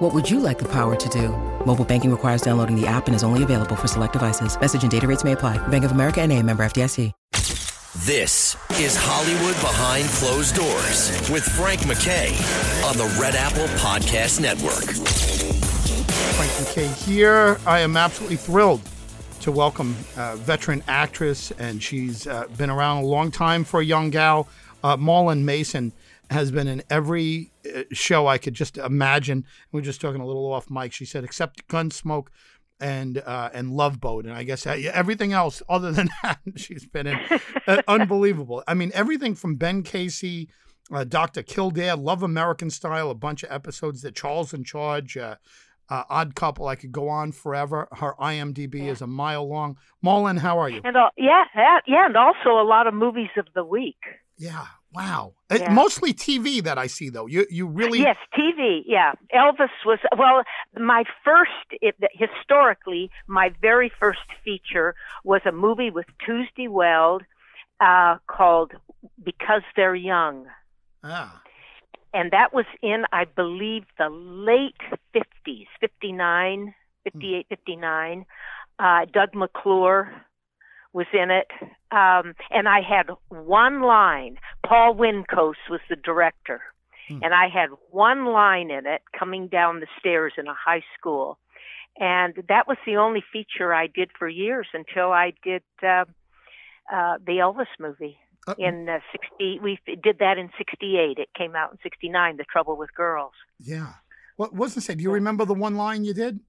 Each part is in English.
What would you like the power to do? Mobile banking requires downloading the app and is only available for select devices. Message and data rates may apply. Bank of America and a member FDIC. This is Hollywood Behind Closed Doors with Frank Mackay on the Red Apple Podcast Network. Frank Mackay here. I am absolutely thrilled to welcome a veteran actress, and she's uh, been around a long time for a young gal. Uh, Marlyn Mason has been in every uh, show I could just imagine. We are just talking a little off mic. She said, except Gunsmoke and uh, and Love Boat, and I guess uh, everything else other than that, she's been in. Uh, unbelievable. I mean, everything from Ben Casey, uh, Doctor Kildare, Love American Style, a bunch of episodes that Charles in Charge. Uh, uh, Odd Couple. I could go on forever. Her IMDb yeah. is a mile long. Marlyn, how are you? And uh, yeah, yeah, and also a lot of movies of the week. Yeah, Wow. Uh, yeah. mostly TV that I see though. You you really Yes, TV. Yeah. Elvis was well, my first it, historically, my very first feature was a movie with Tuesday Weld uh, called Because They're Young. Ah. And that was in I believe the late 50s, 59, 58, 59. Uh, Doug McClure was in it. Um, and I had one line. Paul Wendkos was the director. Hmm. And I had one line in it coming down the stairs in a high school. And that was the only feature I did for years until I did uh, uh, the Elvis movie. Uh, in uh, 60 we did that in 68 it came out in 69 the trouble with girls yeah what was it say do you remember the one line you did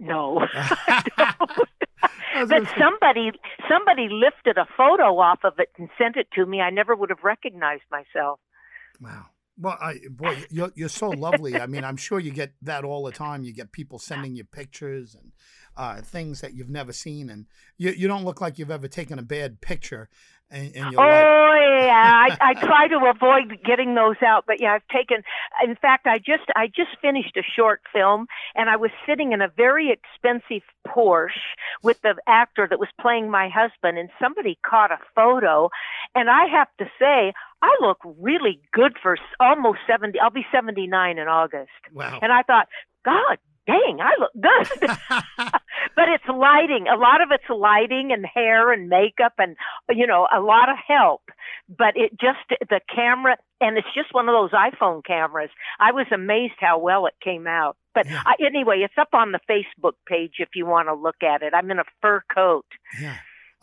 no but somebody somebody lifted a photo off of it and sent it to me. I never would have recognized myself. Wow. Well, I, boy, you're, you're so lovely. I mean, I'm sure you get that all the time. You get people sending you pictures and uh, things that you've never seen, and you, you don't look like you've ever taken a bad picture in, in your oh, life. yeah, I, I try to avoid getting those out, but yeah, I've taken. In fact, I just I just finished a short film, and I was sitting in a very expensive Porsche with the actor that was playing my husband, and somebody caught a photo, and I have to say. I look really good for almost 70. I'll be 79 in August. Wow. And I thought, God dang, I look good. but it's lighting. A lot of it's lighting and hair and makeup and, you know, a lot of help. But it just, the camera, and it's just one of those iPhone cameras. I was amazed how well it came out. But yeah. I, anyway, it's up on the Facebook page if you want to look at it. I'm in a fur coat. Yeah.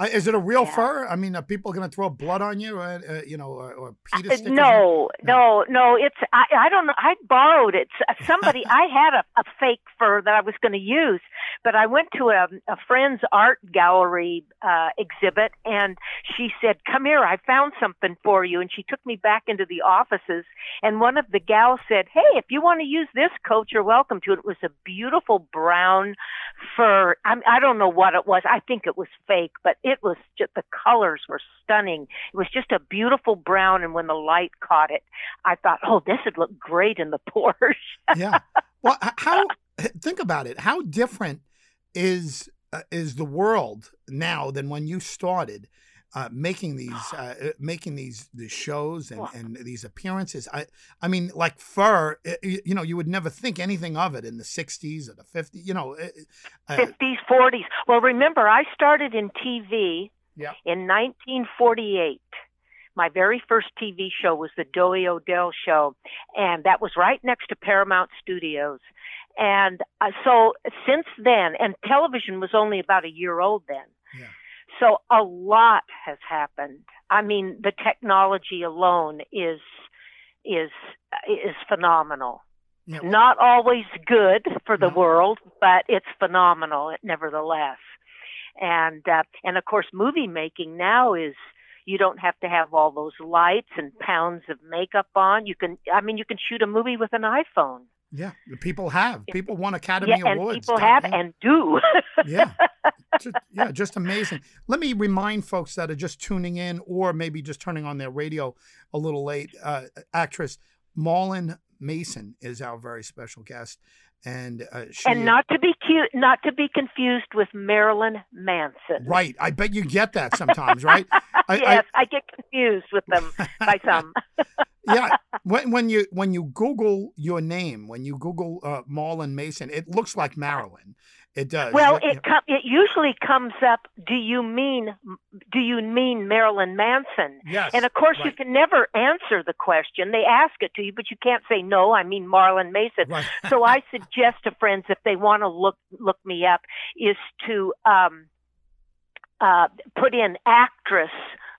Is it a real yeah. fur? I mean, are people going to throw blood on you, or, uh, you know, or, or uh, no, no, no. It's I, I don't know. I borrowed it. Somebody, I had a, a fake fur that I was going to use, but I went to a, a friend's art gallery uh, exhibit, and she said, "Come here, I found something for you." And she took me back into the offices, and one of the gals said, "Hey, if you want to use this coat, you're welcome to it." It was a beautiful brown fur. I, I don't know what it was. I think it was fake, but it was just the colors were stunning. It was just a beautiful brown, and when the light caught it, I thought, oh, this would look great in the Porsche. yeah. Well, how? Think about it. How different is uh, is the world now than when you started? Uh, making these uh, uh making these the shows and, and these appearances. I I mean, like fur. Uh, you know, you would never think anything of it in the '60s or the '50s. You know, uh, '50s, '40s. Well, remember, I started in TV yeah. in 1948. My very first TV show was the Doey O'Dell Show, and that was right next to Paramount Studios. And uh, so since then, and television was only about a year old then. Yeah. So a lot has happened. I mean, the technology alone is is is phenomenal. Well, Not always good for the no. world, but it's phenomenal nevertheless. And uh, and of course, movie making now is you don't have to have all those lights and pounds of makeup on. You can, I mean, you can shoot a movie with an iPhone. Yeah, people have. People won Academy yeah, Awards. And people have and do. yeah. Just, yeah, just amazing. Let me remind folks that are just tuning in or maybe just turning on their radio a little late. Uh, actress Marlyn Mason is our very special guest and uh, and not to be cute, not to be confused with Marilyn Manson. Right. I bet you get that sometimes, right? I, yes, I, I, get confused with them by some. yeah. When when you when you Google your name, when you Google uh, Marlyn Mason, it looks like Marilyn. It does. Well, it com- it usually comes up. Do you mean do you mean Marilyn Manson? Yes. And of course, right. you can never answer the question. They ask it to you, but you can't say no. I mean Marlyn Mason. Right. so I suggest to friends if they want to look look me up is to um, uh, put in actress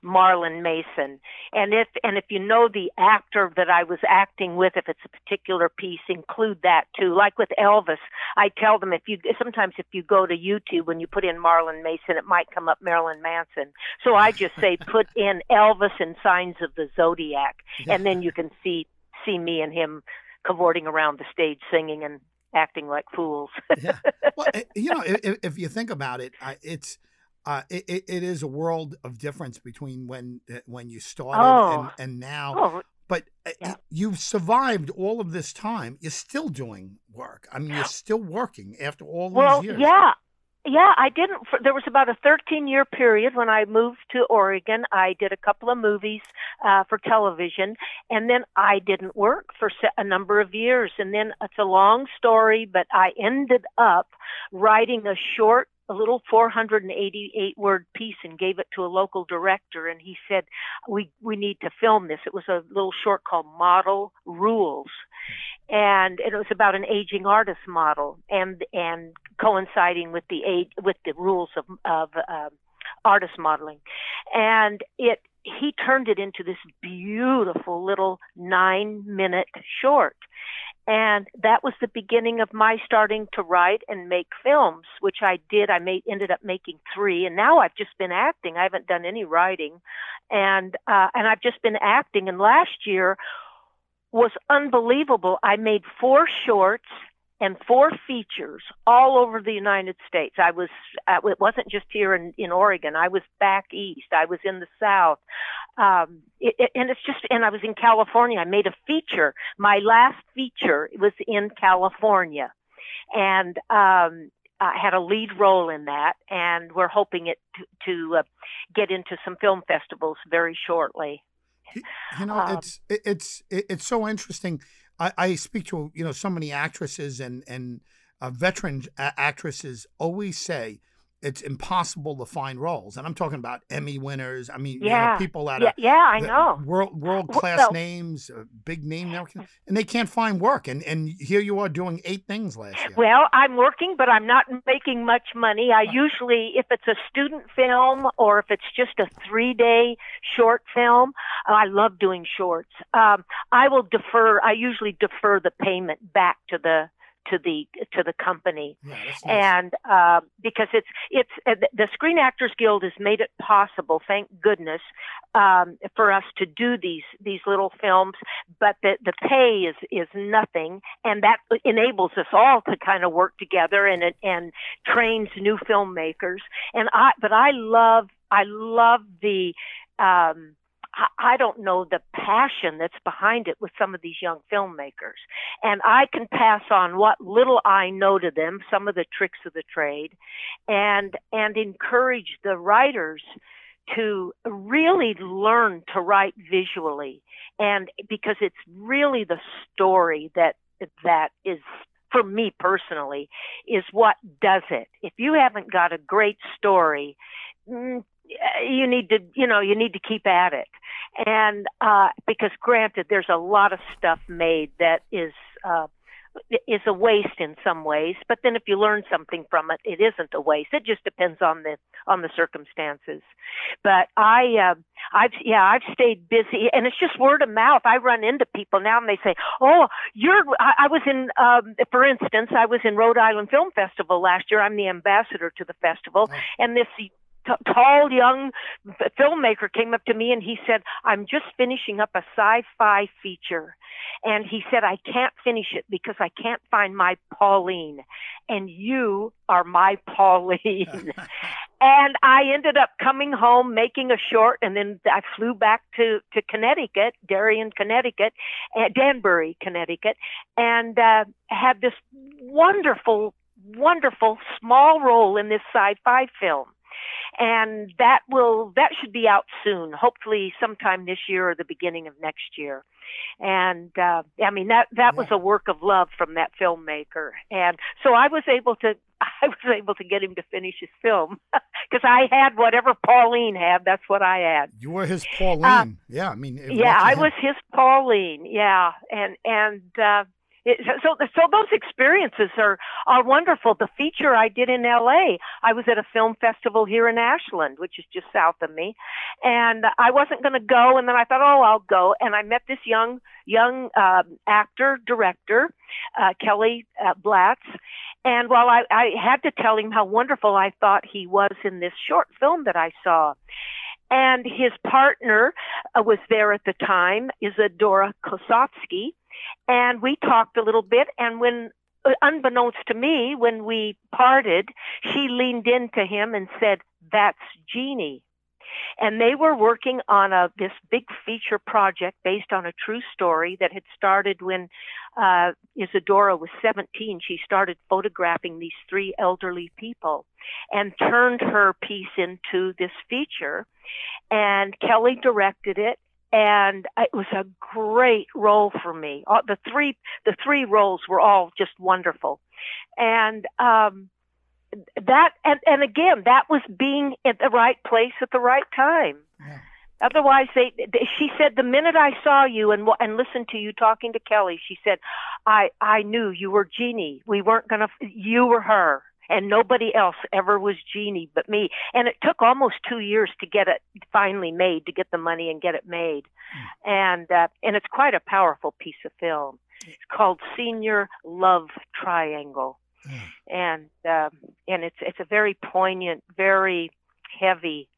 Marlyn Mason. And if and if you know the actor that I was acting with, if it's a particular piece, include that too. Like with Elvis, I tell them if you sometimes if you go to YouTube when you put in Marlyn Mason, it might come up Marilyn Manson. So I just say put in Elvis and Signs of the Zodiac, and then you can see see me and him cavorting around the stage singing and acting like fools. yeah. Well, eh, you know, if, if you think about it, it's uh, it, it is a world of difference between when uh, when you started oh. and, and now. Oh, but uh, yeah. you've survived all of this time. You're still doing work. I mean, you're still working after all well, these years. yeah. Yeah, I didn't. There was about a 13 year period when I moved to Oregon. I did a couple of movies uh, for television, and then I didn't work for a number of years. And then it's a long story, but I ended up writing a short a little 488 word piece and gave it to a local director and he said we we need to film this. It was a little short called model rules. And it was about an aging artist model and and coinciding with the age with the rules of of um, artist modeling. And it he turned it into this beautiful little 9 minute short and that was the beginning of my starting to write and make films which i did i made ended up making three and now i've just been acting i haven't done any writing and uh and i've just been acting and last year was unbelievable i made four shorts and four features all over the United States. I was uh, it wasn't just here in in Oregon. I was back east. I was in the South. Um, it, it, and it's just and I was in California. I made a feature. My last feature was in California, and um, I had a lead role in that. And we're hoping it to, to uh, get into some film festivals very shortly. You know, um, it's it's it's so interesting I, I speak to you know so many actresses and and uh, veteran actresses always say it's impossible to find roles, and I'm talking about Emmy winners. I mean, yeah, you know, people that yeah, are yeah, I know world world class well, names, uh, big name, and they can't find work. And and here you are doing eight things last year. Well, I'm working, but I'm not making much money. I usually, if it's a student film or if it's just a three day short film, I love doing shorts. Um, I will defer. I usually defer the payment back to the to the to the company, yeah, nice. and uh, because it's it's uh, the Screen Actors Guild has made it possible, thank goodness, um, for us to do these these little films. But the the pay is is nothing, and that enables us all to kind of work together and and trains new filmmakers. And I but I love I love the um, I don't know the passion that's behind it with some of these young filmmakers. And I can pass on what little I know to them, some of the tricks of the trade, and and encourage the writers to really learn to write visually and because it's really the story that that is for me personally is what does it if you haven't got a great story mm, you need to you know you need to keep at it. And uh because granted there's a lot of stuff made that is uh is a waste in some ways but then if you learn something from it it isn't a waste. It just depends on the on the circumstances. But i uh i've yeah i've stayed busy and it's just word of mouth. I run into people now and they say oh you're i, I was in um for instance i was in rhode island film festival last year. I'm the ambassador to the festival Oh. and this t- tall young filmmaker came up to me and he said, "I'm just finishing up a sci-fi feature." And he said, "I can't finish it because I can't find my Pauline, and you are my Pauline." and I ended up coming home, making a short, and then I flew back to to Connecticut, Darien, Connecticut, uh, Danbury, Connecticut, and uh, had this wonderful, wonderful small role in this sci-fi film and that will that should be out soon hopefully sometime this year or the beginning of next year. And uh i mean that that yeah. was a work of love from that filmmaker. And so i was able to i was able to get him to finish his film because i had whatever pauline had that's what i had. You were his pauline. Uh, yeah i mean yeah i was his pauline yeah. And and uh it, so, so those experiences are are wonderful. The feature I did in L.A. I was at a film festival here in Ashland, which is just south of me, and I wasn't going to go. And then I thought, oh, I'll go. And I met this young young uh, actor director, uh, Kelly uh, Blatz. And while I, I had to tell him how wonderful I thought he was in this short film that I saw, and his partner uh, was there at the time, Isadora Kosofsky, and we talked a little bit. And when, uh, unbeknownst to me, when we parted, she leaned into him and said, "That's Jeannie." And they were working on a this big feature project based on a true story that had started when uh, Isadora was 17. She started photographing these three elderly people and turned her piece into this feature. And Kelly directed it and it was a great role for me. The three the three roles were all just wonderful, and um, that and and again that was being at the right place at the right time. Yeah. Otherwise, they, they, she said the minute I saw you and and listened to you talking to Kelly, she said, I I knew you were Jeannie. We weren't gonna. You were her and nobody else ever was Jeannie but me. And it took almost two years to get it finally made, to get the money and get it made. Mm. And uh, and it's quite a powerful piece of film. It's called Senior Love Triangle, mm. and uh, and it's it's a very poignant, very heavy,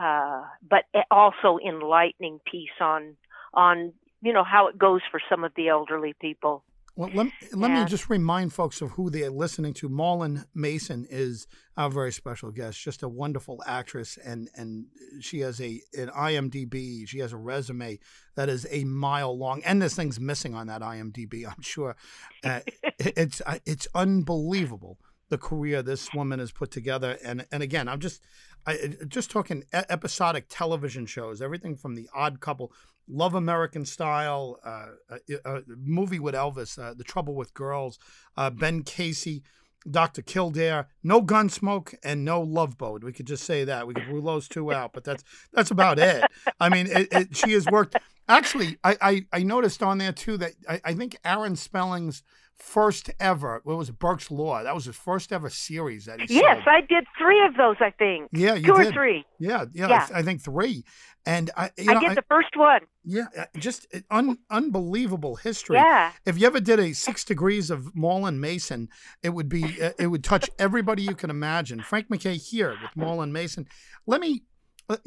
uh, but also enlightening piece on on you know how it goes for some of the elderly people. Well, let, let me just remind folks of who they're listening to. Marlyn Mason is our very special guest, just a wonderful actress, and, and she has a an IMDb. She has a resume that is a mile long, and this thing's missing on that IMDb. I'm sure uh, it's uh, it's unbelievable the career this woman has put together. And and again, I'm just I, just talking episodic television shows, everything from The Odd Couple. Love American Style, uh, a, a, movie with Elvis, uh, The Trouble with Girls, uh, Ben Casey, Dr. Kildare, no Gunsmoke, and no Love Boat. We could just say that. We could rule those two out, but that's that's about it. I mean, it, it, she has worked. Actually, I, I, I, noticed on there too that I, I think Aaron Spelling's first ever. What was it? Burke's Law. That was his first ever series that he. Yes, sold. I did three of those. I think. Yeah, you two did. or three. Yeah, yeah, yeah. I, I think three. And I, you know, I did I, the first one. Yeah, uh, just uh, un, unbelievable history. Yeah. If you ever did a six degrees of Marlyn Mason, it would be uh, it would touch everybody you can imagine. Frank Mackay here with Marlyn Mason. Let me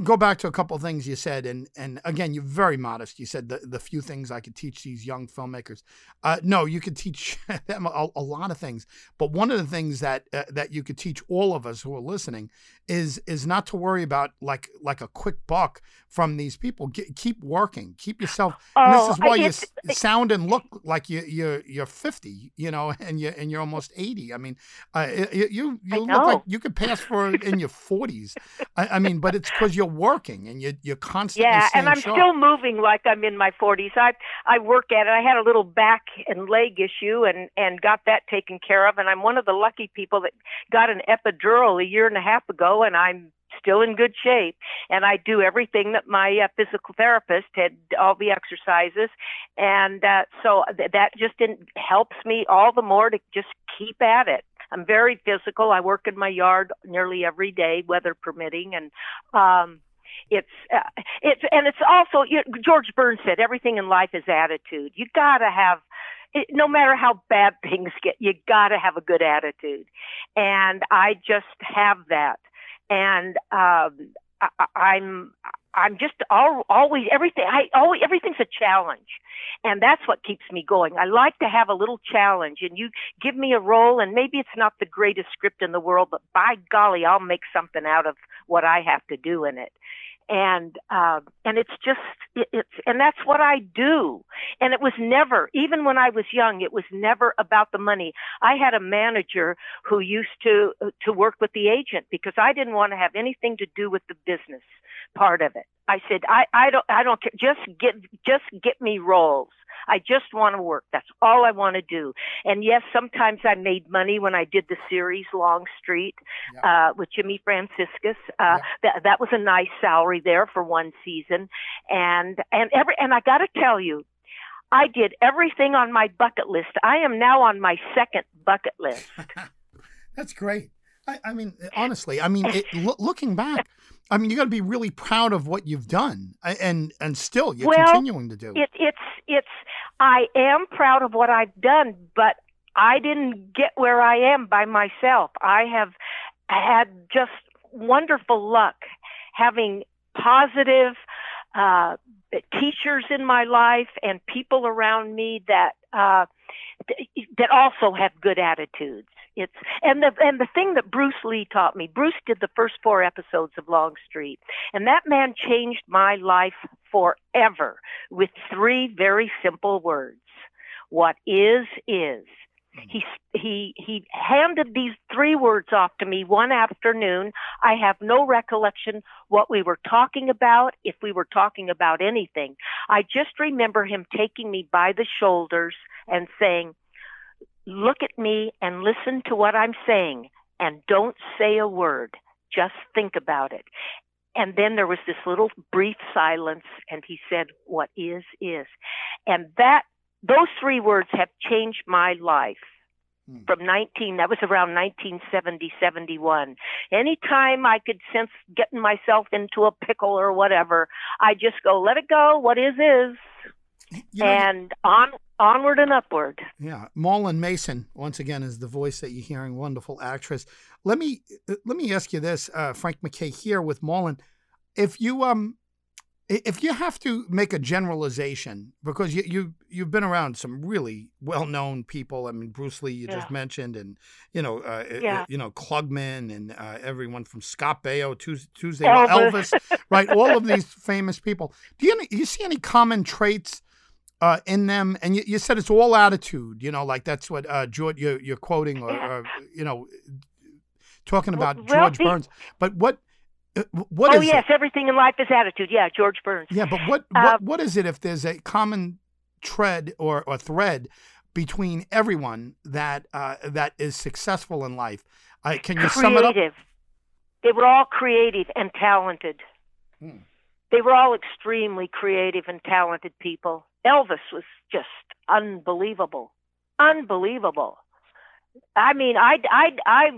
go back to a couple of things you said, and and again, you're very modest. You said the, the few things I could teach these young filmmakers. Uh, no, you could teach them a, a, lot of things, but one of the things that uh, that you could teach all of us who are listening is is not to worry about like like a quick buck from these people. Get, keep working, keep yourself. Oh, this is why you sound and look like you you're you're 50, you know, and you and you're almost 80. I mean, uh, you you, you look like you could pass for in your 40s. I, I mean, but it's because you're working and you you're constantly yeah, and I'm sharp. still moving like I'm in my 40s. I I work at it. I had a little back and leg issue and and got that taken care of, and I'm one of the lucky people that got an epidural a year and a half ago and I'm still in good shape and I do everything that my uh, physical therapist had all the exercises and uh, so th- that just helps me all the more to just keep at it. I'm very physical. I work in my yard nearly every day, weather permitting, and um, it's uh, it's and it's also you know, George Burns said everything in life is attitude. You got to have it, no matter how bad things get, you got to have a good attitude. And I just have that and um, I, I'm I'm just all, always everything. I always everything's a challenge, and that's what keeps me going. I like to have a little challenge, and you give me a role, and maybe it's not the greatest script in the world, but by golly, I'll make something out of what I have to do in it and uh, and it's just it, it's and that's what I do. And it was never, even when I was young, it was never about the money. I had a manager who used to to work with the agent because I didn't want to have anything to do with the business part of it. I said, I, I don't I don't care. Just get just get me roles. I just want to work. That's all I want to do. And yes, sometimes I made money when I did the series Longstreet yeah. uh, with Jimmy Franciscus. Uh, yeah. that that was a nice salary there for one season. And and every and I got to tell you, I did everything on my bucket list. I am now on my second bucket list. That's great. I, I, mean, honestly, I mean, it, lo- looking back, I mean, you got to be really proud of what you've done, and and still you're well, continuing to do. It, it's it's. I am proud of what I've done, but I didn't get where I am by myself. I have had just wonderful luck having positive uh, teachers in my life and people around me that uh, that also have good attitudes it's and the and the thing that Bruce Lee taught me. Bruce did the first four episodes of Longstreet, and that man changed my life forever with three very simple words: "What is is." Hmm. He he he handed these three words off to me one afternoon. I have no recollection what we were talking about, if we were talking about anything. I just remember him taking me by the shoulders and saying, look at me and listen to what I'm saying and don't say a word. Just think about it. And then there was this little brief silence and he said, what is, is. And that, those three words have changed my life hmm. from 19 that was around 1970 71 anytime i could sense getting myself into a pickle or whatever i just go let it go what is is you know, and on onward and upward. Yeah, Marlyn Mason once again is the voice that you're hearing. Wonderful actress. Let me let me ask you this, uh, Frank Mackay here with Marlyn. If you um, if you have to make a generalization because you you you've been around some really well known people. I mean, Bruce Lee you yeah. just mentioned, and you know, uh, yeah. you know, Klugman and uh, everyone from Scott Baio, Tuesday, Tuesday Elvis, Elvis right? All of these famous people. Do you you see any common traits? Uh, in them, and you, you, said it's all attitude. You know, like that's what uh, George you're, you're quoting, or, or, you know, talking about well, George Burns. But what? Uh, what oh yes, it? everything in life is attitude. Yeah, George Burns. Yeah, but what uh, what, what is it if there's a common tread or, or thread between everyone that uh, that is successful in life? can you creative. sum it up? They were all creative and talented. Hmm. They were all extremely creative and talented people. Elvis was just unbelievable, unbelievable. I mean, I, I, I,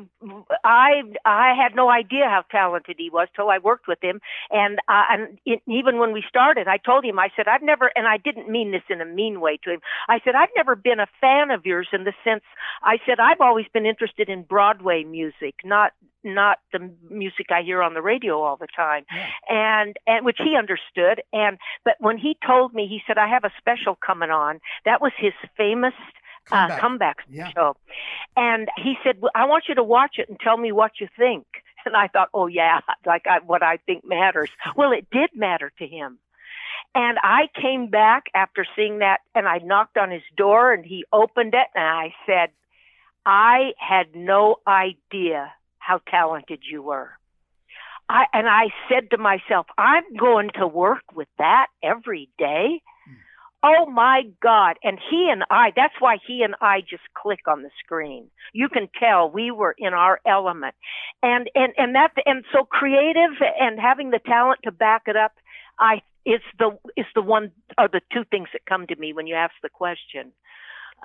I, I had no idea how talented he was till I worked with him. And, uh, and it, even when we started, I told him, I said, I've never, and I didn't mean this in a mean way to him. I said, I've never been a fan of yours in the sense, I said, I've always been interested in Broadway music, not, not the music I hear on the radio all the time. And, and which he understood. And, but when he told me, he said, I have a special coming on. That was his famous comeback, uh, comeback yeah. show. And he said, well, I want you to watch it and tell me what you think. And I thought, oh, yeah, like I, what I think matters. Well, it did matter to him. And I came back after seeing that and I knocked on his door and he opened it and I said, I had no idea how talented you were. I, and I said to myself, I'm going to work with that every day. Oh my God. And he and I, that's why he and I just click on the screen. You can tell we were in our element. And, and, and that, and so creative and having the talent to back it up, I, it's the, it's the one, or the two things that come to me when you ask the question.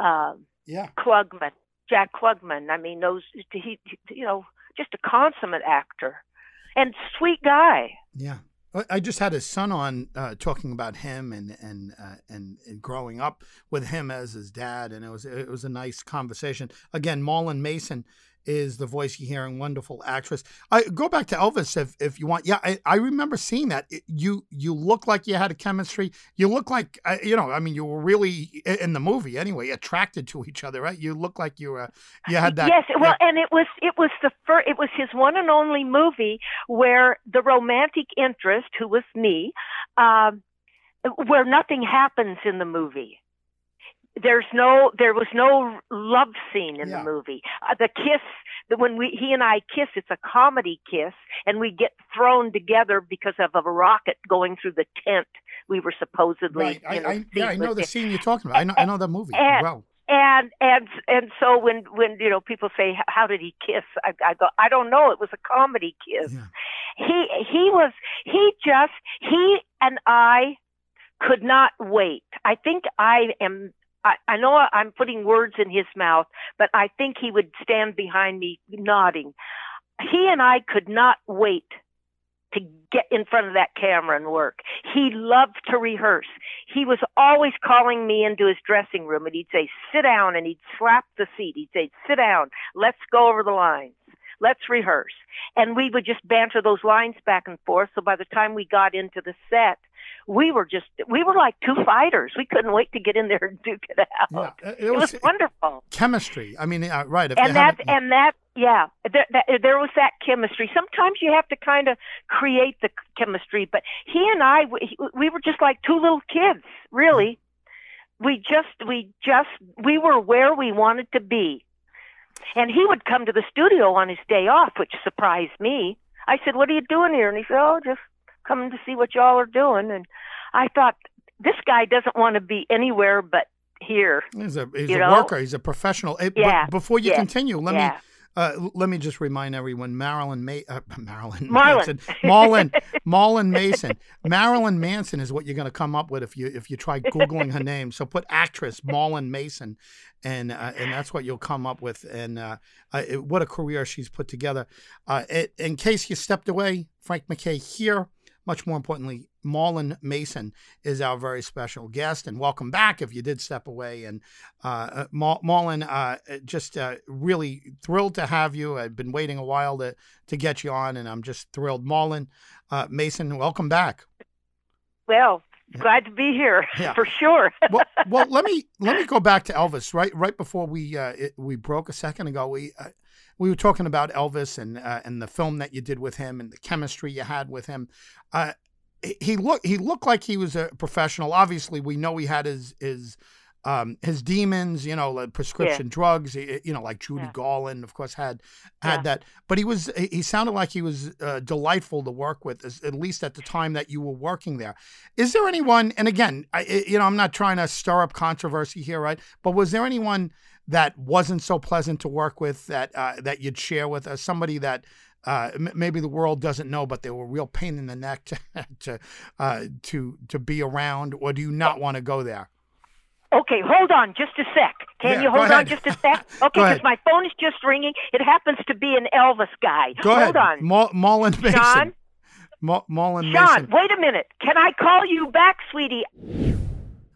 Uh, yeah. Klugman, Jack Klugman. I mean, those, he, you know, just a consummate actor and sweet guy. Yeah. I just had his son on uh, talking about him and and, uh, and, and growing up with him as his dad, and it was it was a nice conversation. Again, Marlyn Mason is the voice you're hearing. Wonderful actress. I go back to Elvis if, if you want. Yeah, I, I remember seeing that. It- you you look like you had a chemistry. You look like uh, you know. I mean, you were really in the movie anyway, attracted to each other, right? You look like you were. You had that. yes, well, yeah. and it was it was the first, it was his one and only movie where the romantic interest, who was me, um, where nothing happens in the movie. There's no, there was no love scene in Yeah. the movie. Uh, the kiss, the, when we he and I kiss, it's a comedy kiss, and we get thrown together because of a rocket going through the tent we were supposedly. Right. I, know, I, yeah, I know the it. scene you're talking about. I know, I know that movie And- well. and and and so when when you know people say how did he kiss i, I go i don't know it was a comedy kiss Yeah. he he was he just he and i could not wait i think i am I, I know I'm putting words in his mouth, but I think he would stand behind me nodding. He and I could not wait to get in front of that camera and work. He loved to rehearse. He was always calling me into his dressing room and he'd say, sit down, and he'd slap the seat. He'd say, sit down, let's go over the lines. Let's rehearse. And we would just banter those lines back and forth. So by the time we got into the set, we were just, we were like two fighters. We couldn't wait to get in there and duke it out. Yeah, it, It was wonderful chemistry. I mean, uh, right. If and that and that yeah there, that, there was that chemistry sometimes you have to kind of create the chemistry but he and i we, we were just like two little kids really we just we just we were where we wanted to be and he would come to the studio on his day off which surprised me i said what are you doing here and he said oh just coming to see what y'all are doing and i thought this guy doesn't want to be anywhere but here He's a he's a know? worker. He's a professional. But Yeah, before you yeah, continue, let yeah. me uh, let me just remind everyone: Marilyn May, uh, Marilyn Marlyn. Manson, Marlyn, Marlyn Mason, Marilyn Manson is what you're going to come up with if you if you try googling her name. So put actress Marlyn Mason, and uh, and that's what you'll come up with. And uh, uh, it- what a career she's put together. Uh, it, in case you stepped away, Frank Mackay here. Much more importantly, Marlyn Mason is our very special guest, and welcome back if you did step away. And uh, uh, Marlyn, uh, just uh, really thrilled to have you. I've been waiting a while to to get you on, and I'm just thrilled. Marlyn uh, Mason, welcome back. well glad to be here Yeah. for sure well, well, let me let me go back to Elvis. Right, right before we uh, it, we broke a second ago, we uh, we were talking about Elvis and uh, and the film that you did with him and the chemistry you had with him. Uh, he- looked he looked like he was a professional. Obviously, we know he had his his. Um, his demons, you know, like prescription drugs, you know, like Judy Yeah. Garland, of course, had had Yeah. that. But he was he sounded like he was uh, delightful to work with, at least at the time that you were working there. Is there anyone? And again, I, I- you know, I'm not trying to stir up controversy here, right? But was there anyone that wasn't so pleasant to work with that uh, that you'd share with us? Somebody that uh, m- maybe the world doesn't know, but they were a real pain in the neck to to uh, to to be around, or do you not want to go there? Okay, hold on just a sec. Can Yeah, you hold on just a sec? Okay, because my phone is just ringing. It happens to be an Elvis guy. Go hold ahead, on. Ma- Marlyn Mason. Sean? Ma- Marlyn Sean, Mason. wait a minute. Can I call you back, sweetie?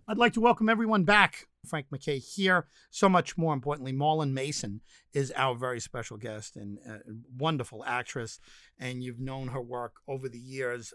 I'd like to welcome everyone back. Frank Mackay here. So much more importantly, Marlyn Mason is our very special guest and uh, wonderful actress. And you've known her work over the years.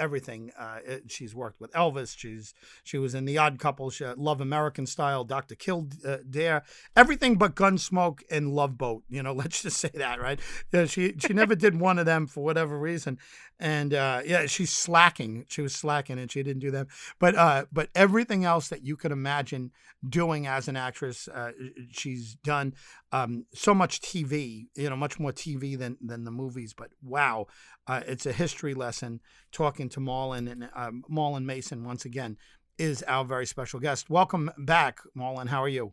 Uh, everything uh, it- she's worked with Elvis. She's she was in The Odd Couple. She, Love American Style. Doctor Kildare. Everything but Gunsmoke and Love Boat. You know, let's just say that right. Yeah, she she never did one of them for whatever reason. And uh, yeah, she's slacking. She was slacking, and she didn't do them. But uh, but everything else that you could imagine doing as an actress, uh, she's done. Um, so much TV, you know, much more TV than than the movies. But wow, uh, it's a history lesson. Talking to Marlyn and um, Marlyn Mason once again is our very special guest. Welcome back, Marlyn. How are you?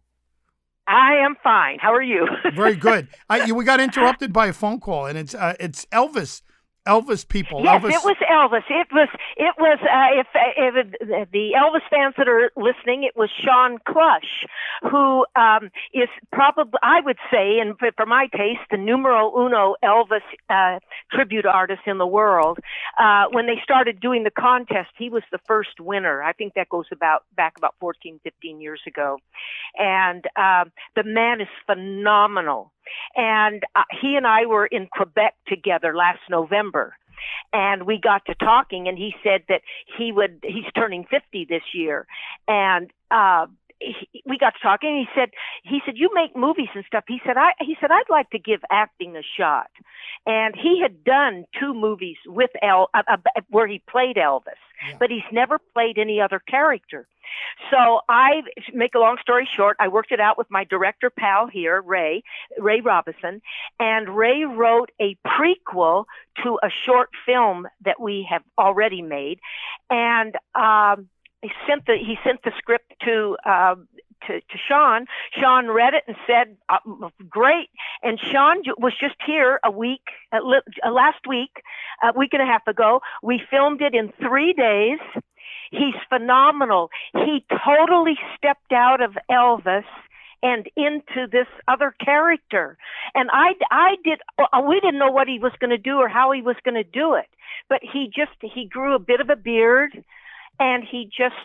I am fine. How are you? Very good. I, we got interrupted by a phone call, and it's uh, it's Elvis. Elvis people. Yes, Elvis. it was Elvis. It was it was uh, if, if the Elvis fans that are listening, it was Shawn Klush, who um, is probably I would say, and for, for my taste, the numero uno Elvis uh, tribute artist in the world. Uh, when they started doing the contest, he was the first winner. I think that goes about back about 14, 15 years ago, and um, the man is phenomenal. And uh, he and I were in Quebec together last November. And we got to talking and he said that he would he's turning 50 this year. And uh he, we got to talking and he said he said you make movies and stuff. He said i he said i'd like to give acting a shot. And he had done two movies with el uh, uh, where he played elvis yeah. but he's never played any other character so I make a long story short, I worked it out with my director pal here, Ray, Ray Robinson, and Ray wrote a prequel to a short film that we have already made, and um, he sent the he sent the script to uh, to, to Sean. Sean read it and said, uh, "Great." And Sean was just here a week, uh, last week, a week and a half ago. We filmed it in three days. He's phenomenal. He totally stepped out of Elvis and into this other character. And I, I did, uh, we didn't know what he was going to do or how he was going to do it, but he just, he grew a bit of a beard and he just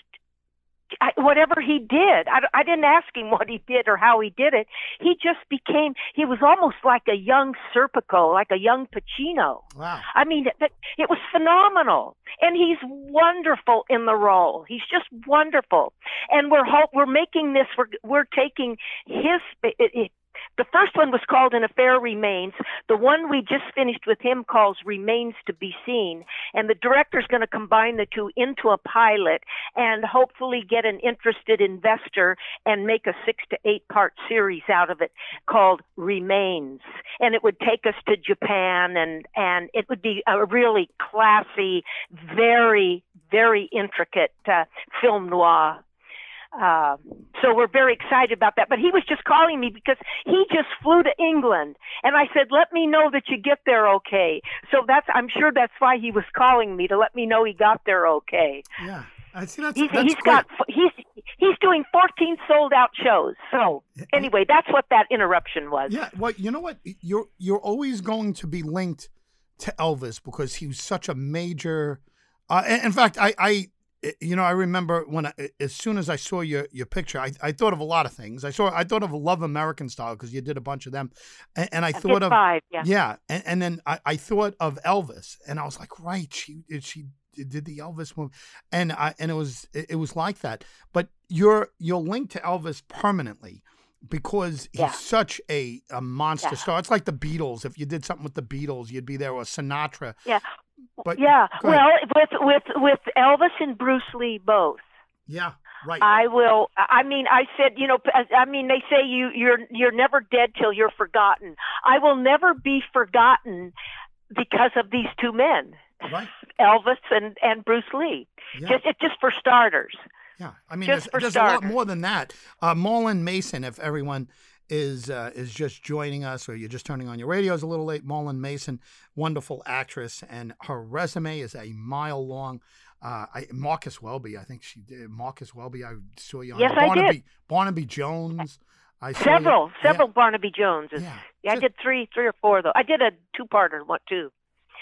I, whatever he did. I, I didn't ask him what he did or how he did it. He just became, he was almost like a young Serpico, like a young Pacino. Wow. I mean, it, it was phenomenal. And he's wonderful in the role. He's just wonderful. And we're, we're making this, we're, we're taking his, it, it, the first one was called An Affair Remains. The one we just finished with him calls Remains to Be Seen. And the director's going to combine the two into a pilot and hopefully get an interested investor and make a six to eight part series out of it called Remains. And it would take us to Japan and, and it would be a really classy, very, very intricate uh, film noir uh, so we're very excited about that. But he was just calling me because he just flew to England, and I said, "Let me know that you get there okay." So that's I'm sure that's why he was calling me to let me know he got there okay. Yeah. I see that's, he's, that's he's got he's he's doing 14 sold out shows. So anyway, that's what that interruption was. Yeah, well, you know what? You're you're always going to be linked to Elvis because he was such a major. Uh, in fact, I, I you know, I remember when I, as soon as I saw your your picture, I, I thought of a lot of things. I saw I thought of Love American Style because you did a bunch of them, and, and I, I thought of five, yeah, yeah, and, and then I, I thought of Elvis, and I was like, right, she she did the Elvis movie, and I and it was it, was like that. But you're you're linked to Elvis permanently because he's yeah. such a, a monster yeah. star. It's like the Beatles. If you did something with the Beatles, you'd be there, or Sinatra. Yeah. But yeah, well, with with with Elvis and Bruce Lee both. Yeah, right. I will. I mean, I said, you know, I mean, they say you you're you're never dead till you're forgotten. I will never be forgotten because of these two men, right. Elvis and and Bruce Lee. Yeah. Just it, just for starters. Yeah, I mean, just there's, there's a lot more than that. Uh, Marlyn Mason, if everyone is uh, is just joining us or you're just turning on your radios a little late, Marlyn Mason, wonderful actress, and her resume is a mile long. Uh, I, Marcus Welby, I think she did. Marcus Welby, I saw you on yes, Barnaby, I did. Barnaby Jones. I several, you, several yeah. Barnaby Joneses. Yeah, yeah just, I did three, three or four though. I did a two-parter, one too.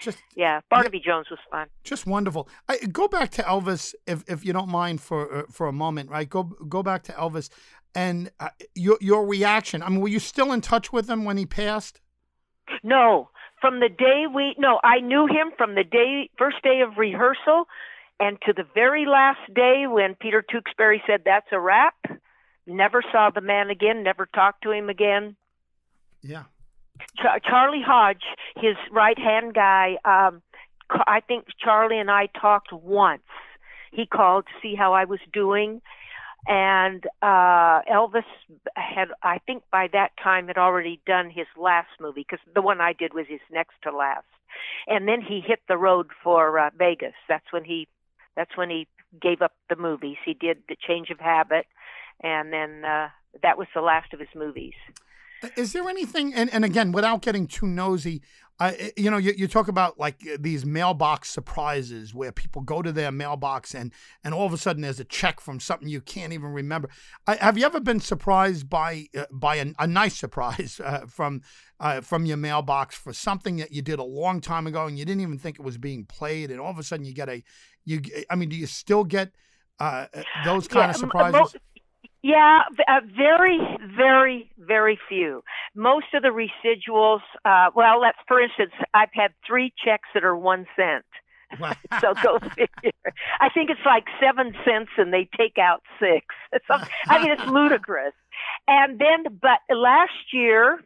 Just yeah, Barnaby yeah, Jones was fun. Just wonderful. I, go back to Elvis, if if you don't mind for uh, for a moment, right? Go go back to Elvis and uh, your your reaction. I mean, were you still in touch with him when he passed? No, from the day we no, I knew him from the day first day of rehearsal, and to the very last day when Peter Tewksbury said that's a wrap. Never saw the man again. Never talked to him again. Yeah. Char- Charlie Hodge, his right hand guy. Um, I think Charlie and I talked once. He called to see how I was doing and uh, Elvis had, I think, by that time had already done his last movie because the one I did was his next to last, and then he hit the road for uh, Vegas. That's when he, that's when he gave up the movies. He did the Change of Habit, and then uh, that was the last of his movies. Is there anything, and, and again, without getting too nosy, uh, you know, you, you talk about like these mailbox surprises where people go to their mailbox and and all of a sudden there's a check from something you can't even remember. I, have you ever been surprised by uh, by a, a, nice surprise uh, from uh, from your mailbox for something that you did a long time ago and you didn't even think it was being played, and all of a sudden you get a you? I mean, do you still get uh, uh, those kind yeah, of surprises? Yeah, uh, very, very, very few. Most of the residuals, uh, well, let's for instance, I've had three checks that are one cent. Wow. so go figure. I think it's like seven cents, and they take out six. So, I mean, it's ludicrous. And then, but last year,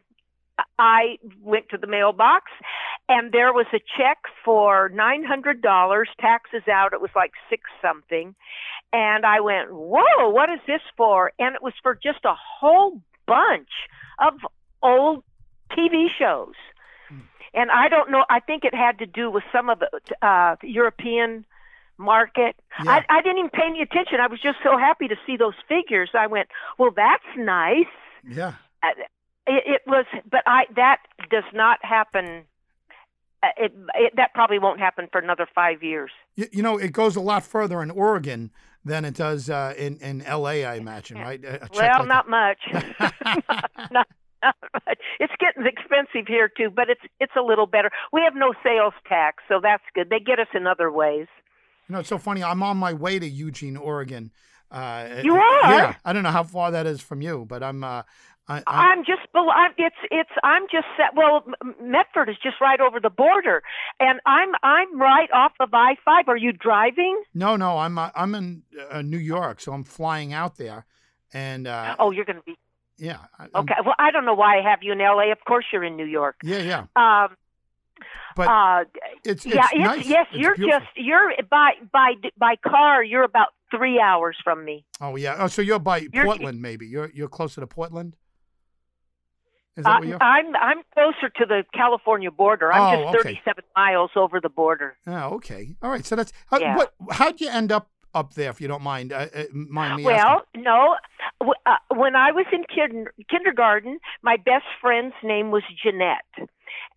I went to the mailbox, and there was a check for nine hundred dollars. Taxes out, it was like six something. And I went, "Whoa, what is this for?" And it was for just a whole bunch of old TV shows and I don't know. I think it had to do with some of the uh, European market. Yeah. I, I didn't even pay any attention. I was just so happy to see those figures. I went, well, that's nice. Yeah. Uh, It, it was, but I that does not happen. Uh, It, it that probably won't happen for another five years. You, you know, it goes a lot further in Oregon than it does uh, in in L.A. I imagine, right? Well, like not much. not, not much. It's getting expensive here too, but it's it's a little better. We have no sales tax, so that's good. They get us in other ways. You know, it's so funny. I'm on my way to Eugene, Oregon. Uh, You are? Yeah. I don't know how far that is from you, but I'm. Uh, I, I'm just. I'm, it's it's. I'm just set. Well, Medford is just right over the border, and I'm I'm right off of I five. Are you driving? no, no. I'm uh, I'm in uh, New York, so I'm flying out there, and uh, Oh, you're going to be yeah. I- okay. Well, I don't know why I have you in L.A. Of course, you're in New York. Yeah, yeah. Um, But uh, it's, it's yeah, it's, yes, It's you're beautiful. just you're by by by car. You're about three hours from me. Oh yeah. Oh, so you're by You're- Portland, maybe. You're you're closer to Portland. Uh, where? I'm I'm closer to the California border. I'm Oh, just okay. 37 miles over the border. Oh, okay. All right. So that's how, Yeah. what. How'd you end up up there, if you don't mind? Uh, uh, mind me Well, asking? no. W- Uh, when I was in kin- kindergarten, my best friend's name was Jeanette.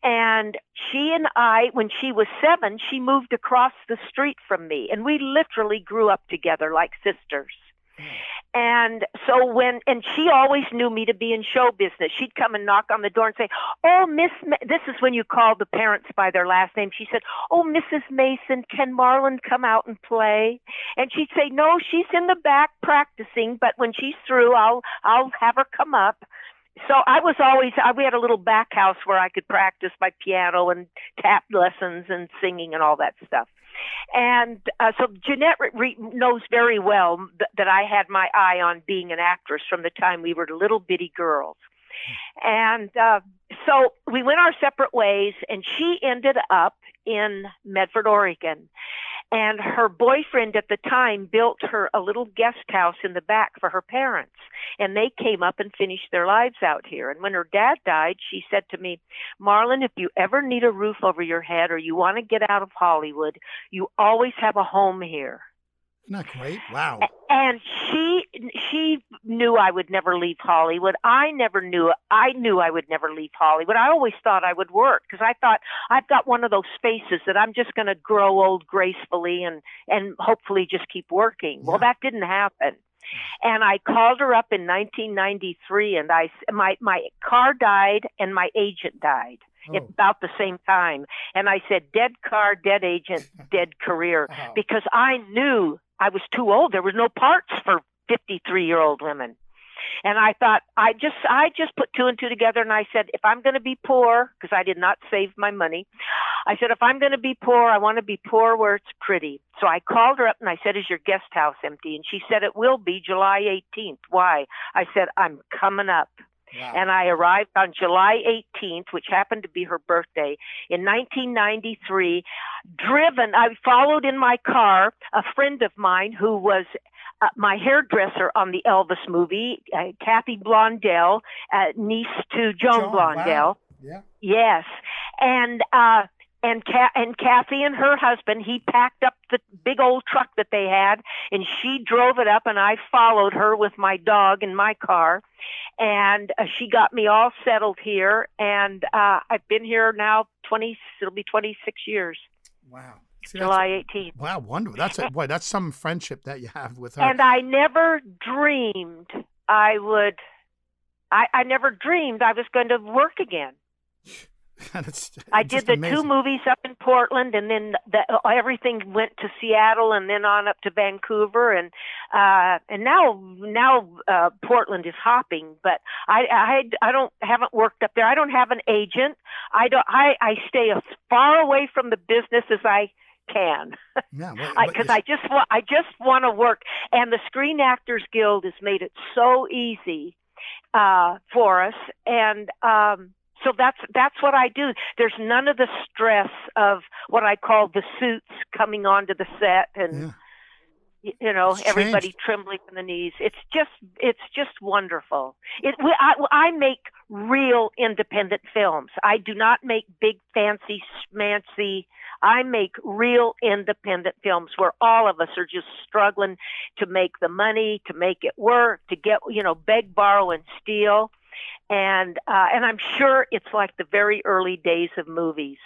And she and I, when she was seven, she moved across the street from me. And we literally grew up together like sisters. And so when, and she always knew me to be in show business. She'd come and knock on the door and say, Oh, Miss, Ma-, this is when you call the parents by their last name. She said, Oh, Mrs. Mason, can Marlyn come out and play? And she'd say, No, she's in the back practicing, but when she's through, I'll, I'll have her come up. So I was always, I, we had a little back house where I could practice my piano and tap lessons and singing and all that stuff. And uh, so Jeanette re- knows very well th- that I had my eye on being an actress from the time we were little bitty girls. And uh, so we went our separate ways, and she ended up in Medford, Oregon. And her boyfriend at the time built her a little guest house in the back for her parents. And they came up and finished their lives out here. And when her dad died, she said to me, Marlyn, if you ever need a roof over your head or you want to get out of Hollywood, you always have a home here. That great? Wow. And she she knew I would never leave Hollywood. I never knew I knew I would never leave Hollywood. I always thought I would work because I thought I've got one of those faces that I'm just going to grow old gracefully and and hopefully just keep working. Well, that didn't happen. And I called her up in 1993 and I my my car died and my agent died oh. at Oh. about the same time. And I said, dead car, dead agent, dead career because I knew I was too old. There was no parts for 53 year old women. And I thought, I just, I just put two and two together and I said, if I'm going to be poor, because I did not save my money, I said, if I'm going to be poor, I want to be poor where it's pretty. So I called her up and I said, is your guest house empty? And she said, it will be July 18th. Why? I said, I'm coming up. Wow. And I arrived on July 18th, which happened to be her birthday, in 1993. Driven, I followed in my car a friend of mine who was uh, my hairdresser on the Elvis movie, uh, Kathy Blondell, uh, niece to Joan Joan, Blondell. wow. Yeah. Yes, and uh, and Ca- and Kathy and her husband, he packed up the big old truck that they had, and she drove it up, and I followed her with my dog in my car, and uh, she got me all settled here, and uh, I've been here now twenty. It'll be twenty six years, Wow. See, July eighteenth. Wow, wonderful. That's a boy. That's some friendship that you have with her. And I never dreamed I would. I, I never dreamed I was going to work again. That's I did the amazing. two movies up in Portland, and then the, everything went to Seattle, and then on up to Vancouver, and uh, and now now uh, Portland is hopping. But I I I don't haven't worked up there. I don't have an agent. I don't. I I stay as far away from the business as I can Yeah, because I, just want I just want to work. And the Screen Actors Guild has made it so easy uh, for us, and um, so that's that's what I do. There's none of the stress of what I call the suits coming onto the set and. Yeah. You know, everybody trembling from the knees. It's just, it's just wonderful. It, I, I make real independent films. I do not make big, fancy, schmancy. I make real independent films where all of us are just struggling to make the money, to make it work, to get, you know, beg, borrow, and steal. And uh, and I'm sure it's like the very early days of movies.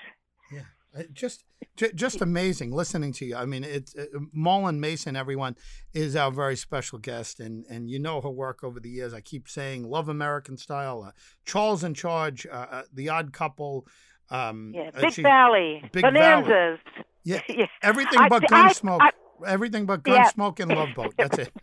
Yeah, Uh, just ju- just amazing listening to you. I mean, it's uh, Marlyn Mason. Everyone is our very special guest, and and you know her work over the years. I keep saying, love American Style, uh, Charles in Charge, uh, uh, The Odd Couple. Um, Yeah, uh, Big she- Valley, Big Valley. Yeah, Yeah. everything I- but I- Gunsmoke. I- everything but Yeah. Gunsmoke and Love Boat. That's it.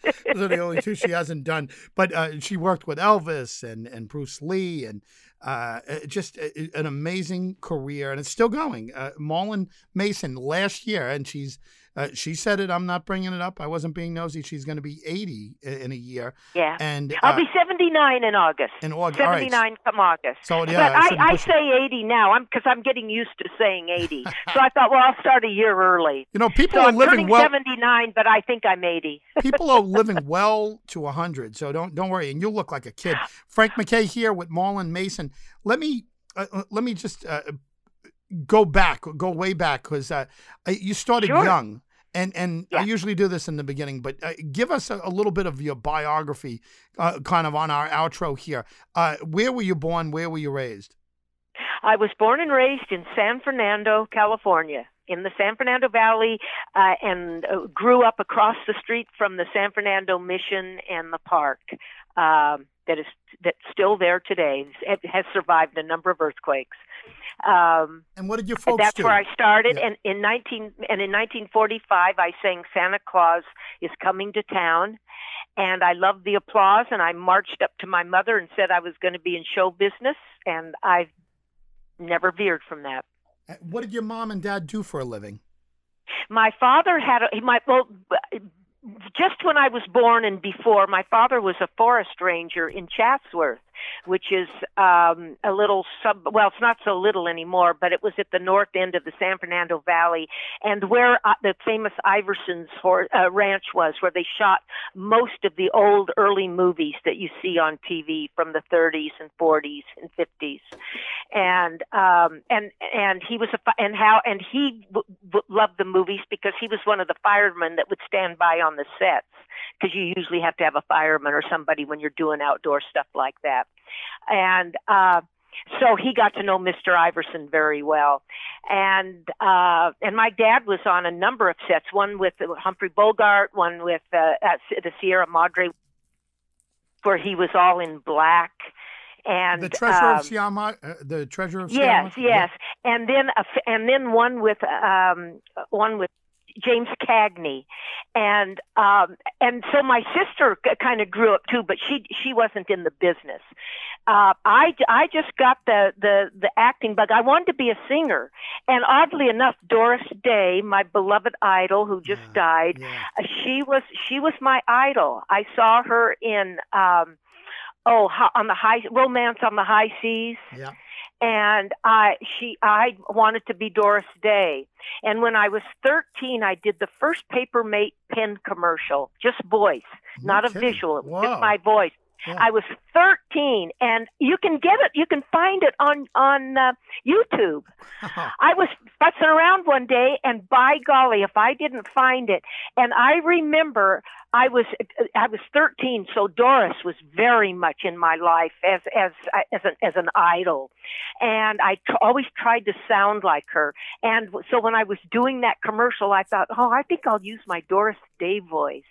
Those are the only two she hasn't done. But uh, she worked with Elvis and, and Bruce Lee and uh, uh, just uh, an amazing career, and it's still going. Uh, Marlyn Mason last year, and she's uh, she said it. I'm not bringing it up. I wasn't being nosy. She's going to be 80 i- in a year, Yeah. and I'll uh, be 79 in August. in August. All right. 79 come August. So, yeah, but I I, I, say 80 now. I'm because I'm getting used to saying 80. so I thought, well, I'll start a year early. You know, people So are I'm living well. 79, but I think I'm 80. people are living well to 100 so don't don't worry and you look like a kid Frank Mackay here with Marlyn Mason let me uh, uh, let me just uh, go back go way back because uh, you started Sure. young and and I usually do this in the beginning, but uh, give us a, a little bit of your biography, uh, kind of on our outro here. Uh, where were you born? Where were you raised? I was born and raised in San Fernando, California, in the San Fernando Valley, uh, and uh, grew up across the street from the San Fernando Mission and the park. Um, that is that's still there today. It has survived a number of earthquakes. Um, And what did your folks that's do? where I started. Yeah. And in 19 and in 1945, I sang "Santa Claus is Coming to Town," and I loved the applause. And I marched up to my mother and said I was going to be in show business, and I've never veered from that. Uh, What did your mom and dad do for a living? My father had a, my well just when I was born and before my father was a forest ranger in Chatsworth, which is um a little sub well it's not so little anymore, but it was at the north end of the San Fernando Valley and where uh, the famous Iverson's for, uh, ranch was where they shot most of the old early movies that you see on TV from the 30s and 40s and 50s and um and and he was a and how and he w- w- loved the movies because he was one of the firemen that would stand by on the sets because you usually have to have a fireman or somebody when you're doing outdoor stuff like that and uh so he got to know Mr. Iverson very well, and uh, and my dad was on a number of sets. One with Humphrey Bogart, one with uh, at the Sierra Madre, where he was all in black, and the treasure um, of Siama, uh, the treasure of Yes, yes, and then a, and then one with um one with James Cagney, and um and so my sister kind of grew up too, but she she wasn't in the business. Uh, I I just got the the the acting bug. I wanted to be a singer, and oddly enough, Doris Day, my beloved idol who just Yeah, died, yeah. uh, she was she was my idol. I saw her in um oh on the high romance on the high seas Yeah. And I she I wanted to be Doris Day. And when I was 13, I did the first Paper Mate pen commercial, just voice, No not a visual, it was Wow. just my voice. Yeah. I was 13, and you can get it. You can find it on on uh, YouTube. I was fussing around one day, and by golly, if I didn't find it, and I remember I was I was 13, so Doris was very much in my life as as as an as an idol, and I t- always tried to sound like her. And so when I was doing that commercial, I thought, oh, I think I'll use my Doris Day voice.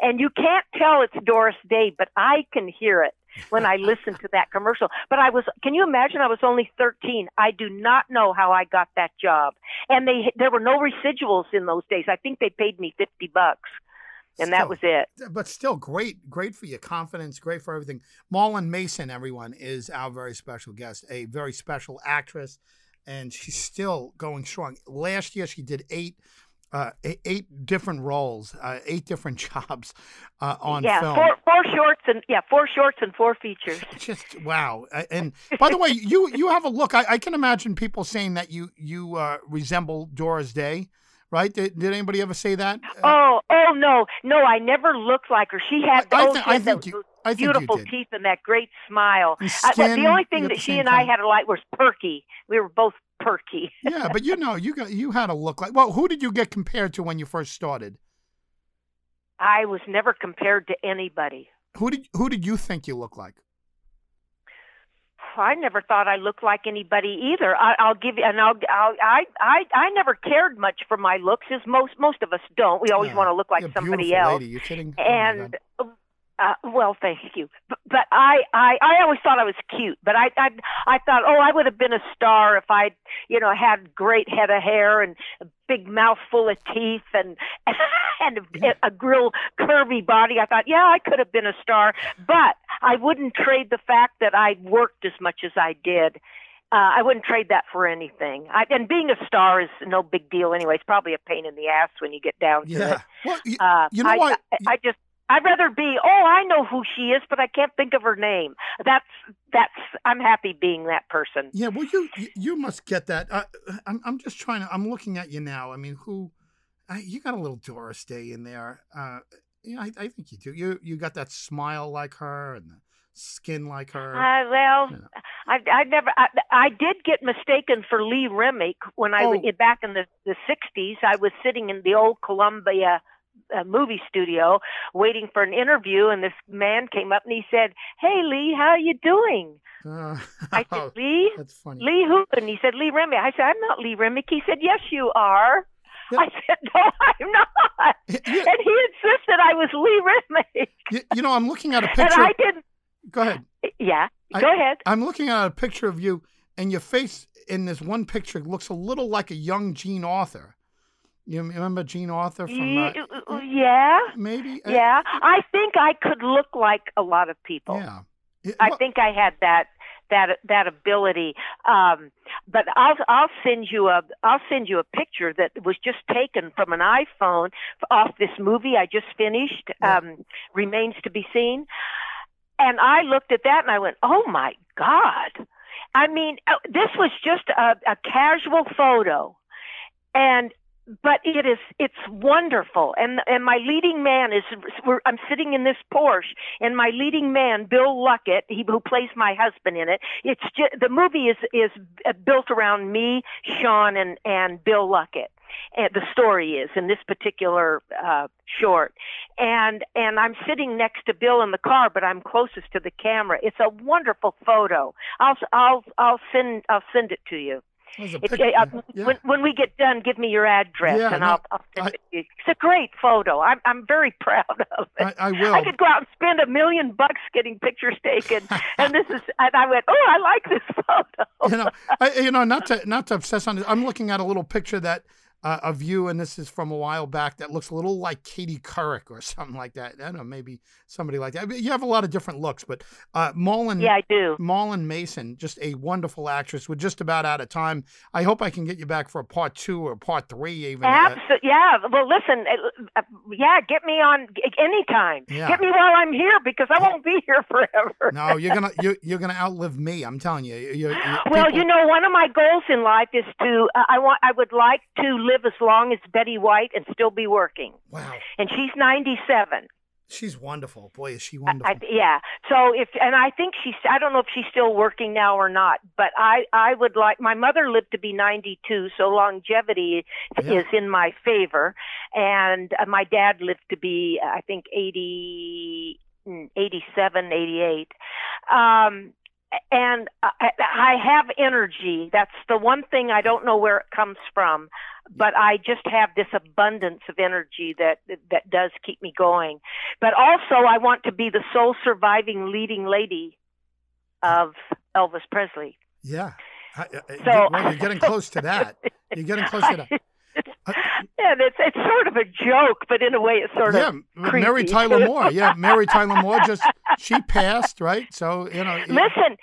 And you can't tell it's Doris Day, but I can hear it when I listened to that commercial. But I was, can you imagine? I was only 13. I do not know how I got that job, and they there were no residuals in those days. I think they paid me 50 bucks. And Still, that was it. But still, great, great for your confidence, great for everything. Marlyn Mason, everyone, is our very special guest, a very special actress, and she's still going strong. Last year, she did eight uh, eight different roles, uh, eight different jobs uh, on yeah, film. four, four shorts and yeah, four shorts and four features. Just wow! And by the way, you you have a look. I, I can imagine people saying that you you uh, resemble Doris Day. Right? Did, did anybody ever say that? Uh, oh, oh no, no! I never looked like her. She had I, I, those, th- I think you, I think beautiful teeth and that great smile. Skin, the only thing that she and I had alike was perky. We were both perky. yeah, but you know, you got you had a look like. Well, who did you get compared to when you first started? I was never compared to anybody. Who did who did you think you looked like? I never thought I looked like anybody either. I, I'll give you, and I'll, I'll, I, I, I never cared much for my looks, as most, most of us don't. We always Yeah. want to look like You're somebody else. Lady. You're kidding? Oh, and God. Uh, well, thank you. But, but I, I, I always thought I was cute. But I, I, I thought, oh, I would have been a star if I, you know, had great head of hair and a big mouth full of teeth and and a, a real curvy body. I thought, yeah, I could have been a star. But I wouldn't trade the fact that I worked as much as I did. Uh, I wouldn't trade that for anything. I, and being a star is no big deal anyway. It's probably a pain in the ass when you get down to it. yeah. Well, you, Uh, you know I, what? I, I just I'd rather be. Oh, I know who she is, but I can't think of her name. That's that's. I'm happy being that person. Yeah, well, you you, you must get that. Uh, I'm I'm just trying to. I'm looking at you now. I mean, who? Uh, you got a little Doris Day in there. Uh, yeah, I, I think you do. You you got that smile like her and the skin like her. Uh, well, Yeah. I I never. I, I did get mistaken for Lee Remick when I was Oh. back in the the '60s. I was sitting in the old Columbia. Uh movie studio waiting for an interview and this man came up and he said hey lee how are you doing Uh, i said lee that's funny. Lee who? And he said, Lee Remick. I said, I'm not Lee Remick. He said, Yes, you are. Yeah. I said, No, I'm not. Yeah, And he insisted I was Lee Remick. you, you know, I'm looking at a And picture. I didn't. Go ahead. Yeah, I- go ahead. I'm looking at a picture of you, and your face in this one picture looks a little like a young Jean Arthur. You remember Jean Arthur from uh, yeah, maybe? Uh, yeah. I think I could look like a lot of people. Yeah. Yeah, I think I had that that that ability. Um, but I'll I'll send you a I'll send you a picture that was just taken from an iPhone off this movie I just finished. Yeah. Um, Remains to be seen, and I looked at that and I went, "Oh my God!" I mean, uh, this was just a, a casual photo, and but it is it's wonderful. And and my leading man is I'm sitting in this Porsche and my leading man Bill Luckett he who plays my husband in it it's just the movie is is uh, built around me Shawn and and Bill Luckett and the story is in this particular uh short. And and I'm sitting next to Bill in the car but I'm closest to the camera. It's a wonderful photo. I'll I'll I'll send I'll send it to you there's a uh, yeah. when, when we get done, give me your address Yeah, and no, I'll, I'll send I- it to you. It's a great photo. I'm I'm very proud of it. I, I will. I could go out and spend a million bucks getting pictures taken, and this is. And I went, oh, I like this photo. you know, I, you know, not to not to obsess on this. I'm looking at a little picture that uh, of you, and this is from a while back. That looks a little like Katie Couric or something like that. I don't know, maybe somebody like that. You have a lot of different looks, but uh, Marlyn, yeah, I do. Marlyn Mason, just a wonderful actress. We're just about out of time. I hope I can get you back for a part two or part three, even. Uh, Absolutely. Yeah. Well, listen. uh, Yeah, get me on anytime. Yeah. Get me while I'm here because I won't be here forever. no, you're gonna you're, you're gonna outlive me. I'm telling you. You- you- you- Well, people- you know, one of my goals in life is to uh, I want I would like to live as long as Betty White and still be working. Wow, And she's 97. she's wonderful. Boy, is she wonderful. I, yeah. So if and I think she's I don't know if she's still working now or not, but I I would like my mother lived to be 92, so longevity Yeah. is in my favor, and uh, my dad lived to be I think 80 mm, 87, 88. Um and I, I have energy. That's the one thing I don't know where it comes from, but I just have this abundance of energy that that does keep me going. But also, I want to be the sole surviving leading lady of Elvis Presley. Yeah. Uh, uh, so, well, you're getting close to that. You're getting close to that. Yeah, it's it's sort of a joke, but in a way, it's sort yeah, of yeah. Mary Tyler Moore. Yeah, Mary Tyler Moore just she passed, right? So you know. Listen,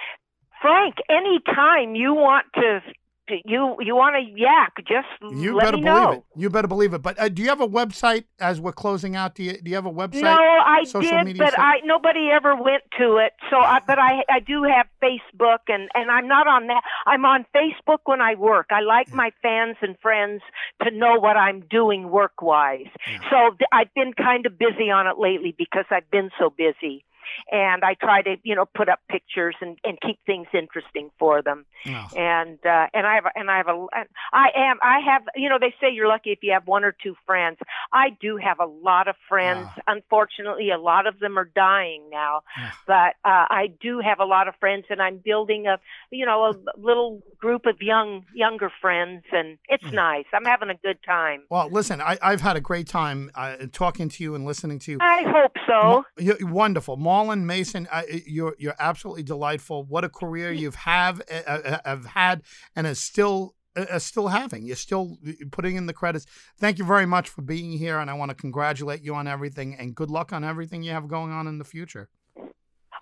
Frank. any time you want to you you want to yak, just you let better me believe know. it. You better believe it. But uh, do you have a website as we're closing out? Do you do you have a website? No, I did, but stuff? I nobody ever went to it. So, I, but I I do have Facebook, and and I'm not on that. I'm on Facebook when I work. I like my fans and friends to know what I'm doing work wise. So th- I've been kind of busy on it lately because I've been so busy. And I try to, you know, put up pictures and, and keep things interesting for them Oh. and uh, and I have a- and I have a I am I have you know they say you're lucky if you have one or two friends. I do have a lot of friends. Unfortunately, a lot of them are dying now, but uh, I do have a lot of friends, and I'm building a you know a little group of young younger friends, and it's nice. I'm having a good time. Well, listen, I, I've had a great time uh, talking to you and listening to you. I hope so. You're wonderful, Marlyn Mason. You're you're absolutely delightful. What a career you've have uh, uh, have had and is still uh, still having. You're still putting in the credits. Thank you very much for being here, and I want to congratulate you on everything and good luck on everything you have going on in the future.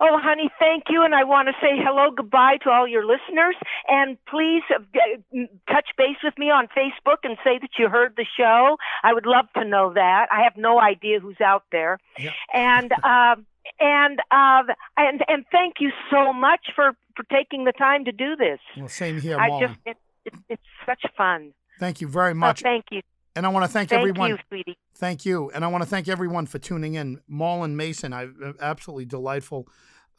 Oh, honey, thank you. And I want to say hello, goodbye to all your listeners. And please uh, touch base with me on Facebook and say that you heard the show. I would love to know that. I have no idea who's out there. Yeah. And, um, and uh, and and thank you so much for for taking the time to do this. Well, same here, I just it, it, it's such fun. Thank you very Oh, much, thank you, and I want to thank, thank everyone. you, sweetie. Thank you, and I want to thank everyone for tuning in. Marlyn Mason, I uh, absolutely delightful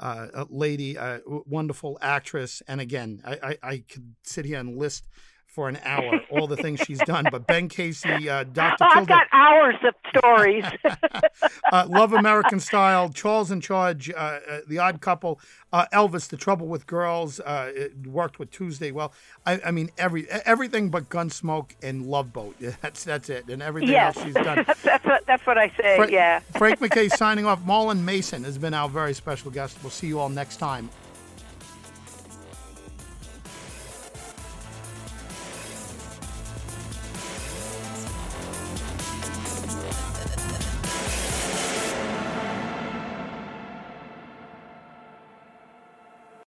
uh, uh, lady, uh, wonderful actress, and again, I, I, I could sit here and list for an hour all the things she's done. But Ben Casey, uh, Dr. I've got hours of stories. uh, Love American Style, Charles in Charge, uh, uh, The Odd Couple, uh, Elvis, The Trouble with Girls, uh, it worked with Tuesday. Well, I, I mean every everything but Gunsmoke and Love Boat. That's that's it, and everything yes, else she's done. that's, that's what that's what I say. Fra- yeah. Frank Mackay signing off. Marlyn Mason has been our very special guest. We'll see you all next time